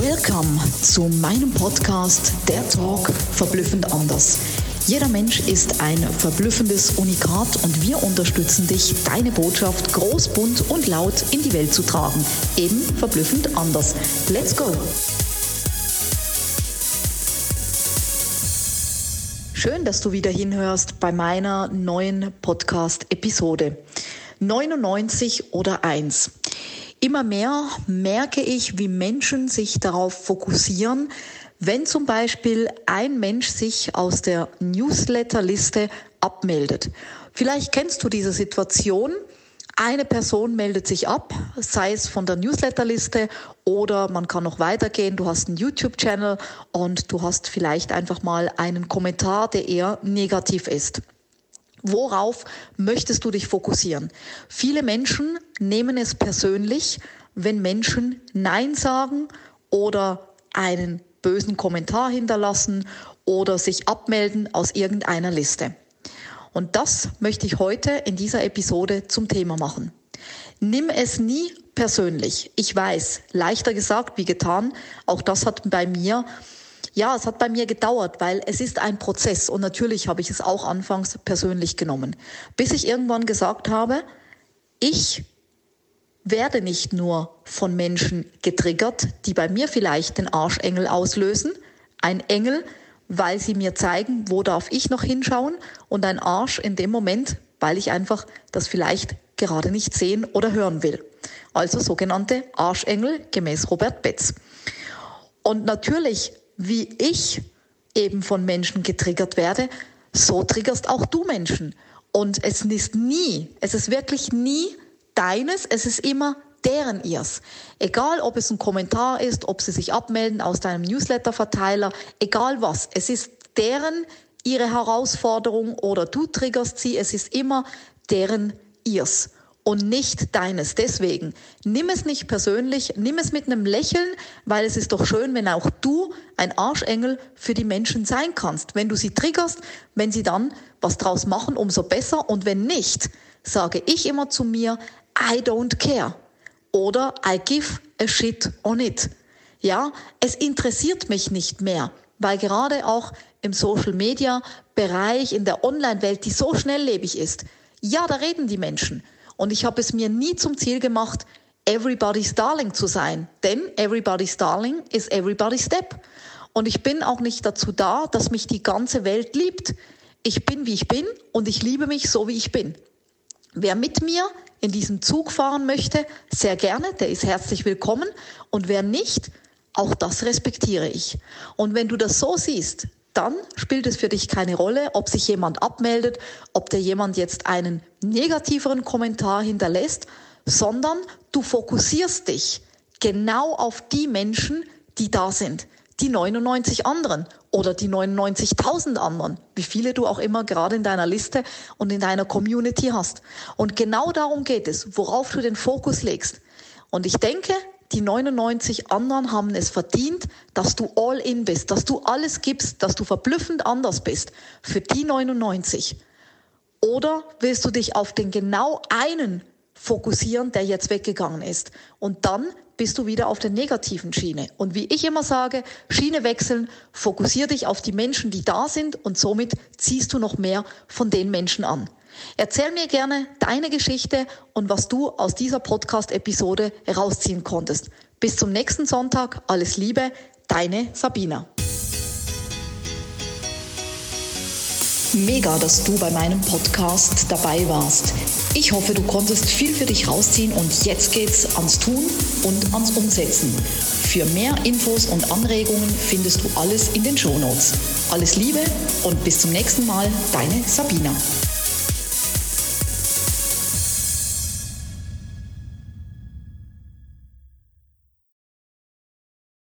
Welcome zu meinem Podcast Der Talk verblüffend anders. Jeder Mensch ist ein verblüffendes Unikat und wir unterstützen dich, deine Botschaft groß, bunt und laut in die Welt zu tragen. Eben verblüffend anders. Let's go! Schön, dass du wieder hinhörst bei meiner neuen Podcast-Episode. 99 oder 1. Immer mehr merke ich, wie Menschen sich darauf fokussieren, wenn zum Beispiel ein Mensch sich aus der Newsletterliste abmeldet. Vielleicht kennst du diese Situation. Eine Person meldet sich ab, sei es von der Newsletterliste oder man kann noch weitergehen. Du hast einen YouTube-Channel und du hast vielleicht einfach mal einen Kommentar, der eher negativ ist. Worauf möchtest du dich fokussieren? Viele Menschen nehmen es persönlich, wenn Menschen Nein sagen oder einen bösen Kommentar hinterlassen oder sich abmelden aus irgendeiner Liste. Und das möchte ich heute in dieser Episode zum Thema machen. Nimm es nie persönlich. Ich weiß, leichter gesagt wie getan. Auch das hat bei mir ja, es hat bei mir gedauert, weil es ist ein Prozess und natürlich habe ich es auch anfangs persönlich genommen, bis ich irgendwann gesagt habe, ich werde nicht nur von Menschen getriggert, die bei mir vielleicht den Arschengel auslösen, ein Engel, weil sie mir zeigen, wo darf ich noch hinschauen und ein Arsch in dem Moment, weil ich einfach das vielleicht gerade nicht sehen oder hören will. Also sogenannte Arschengel gemäß Robert Betz. Und natürlich wie ich eben von Menschen getriggert werde, so triggerst auch du Menschen. Und es ist nie, es ist wirklich nie deines, es ist immer deren ihrs. Egal, ob es ein Kommentar ist, ob sie sich abmelden aus deinem Newsletter-Verteiler, egal was, es ist deren ihre Herausforderung oder du triggerst sie, es ist immer deren ihrs und nicht deines. Deswegen nimm es nicht persönlich, nimm es mit einem Lächeln, weil es ist doch schön, wenn auch du ein Arschengel für die Menschen sein kannst. Wenn du sie triggerst, wenn sie dann was draus machen, umso besser. Und wenn nicht, sage ich immer zu mir, I don't care. Oder I give a shit on it. Ja, es interessiert mich nicht mehr, weil gerade auch im Social Media Bereich, in der Online-Welt, die so schnelllebig ist, ja, da reden die Menschen. Und ich habe es mir nie zum Ziel gemacht, everybody's darling zu sein. Denn everybody's darling is everybody's step. Und ich bin auch nicht dazu da, dass mich die ganze Welt liebt. Ich bin, wie ich bin und ich liebe mich so, wie ich bin. Wer mit mir in diesem Zug fahren möchte, sehr gerne, der ist herzlich willkommen. Und wer nicht, auch das respektiere ich. Und wenn du das so siehst, dann spielt es für dich keine Rolle, ob sich jemand abmeldet, ob der jemand jetzt einen negativeren Kommentar hinterlässt, sondern du fokussierst dich genau auf die Menschen, die da sind, die 99 anderen oder die 99.000 anderen, wie viele du auch immer gerade in deiner Liste und in deiner Community hast. Und genau darum geht es, worauf du den Fokus legst. Und ich denke, die 99 anderen haben es verdient, dass du all in bist, dass du alles gibst, dass du verblüffend anders bist für die 99. Oder willst du dich auf den genau einen fokussieren, der jetzt weggegangen ist? Und dann bist du wieder auf der negativen Schiene. Und wie ich immer sage, Schiene wechseln, fokussier dich auf die Menschen, die da sind und somit ziehst du noch mehr von den Menschen an. Erzähl mir gerne deine Geschichte und was du aus dieser Podcast-Episode herausziehen konntest. Bis zum nächsten Sonntag. Alles Liebe, deine Sabina. Mega, dass du bei meinem Podcast dabei warst. Ich hoffe, du konntest viel für dich rausziehen und jetzt geht's ans Tun und ans Umsetzen. Für mehr Infos und Anregungen findest du alles in den Shownotes. Alles Liebe und bis zum nächsten Mal, deine Sabina.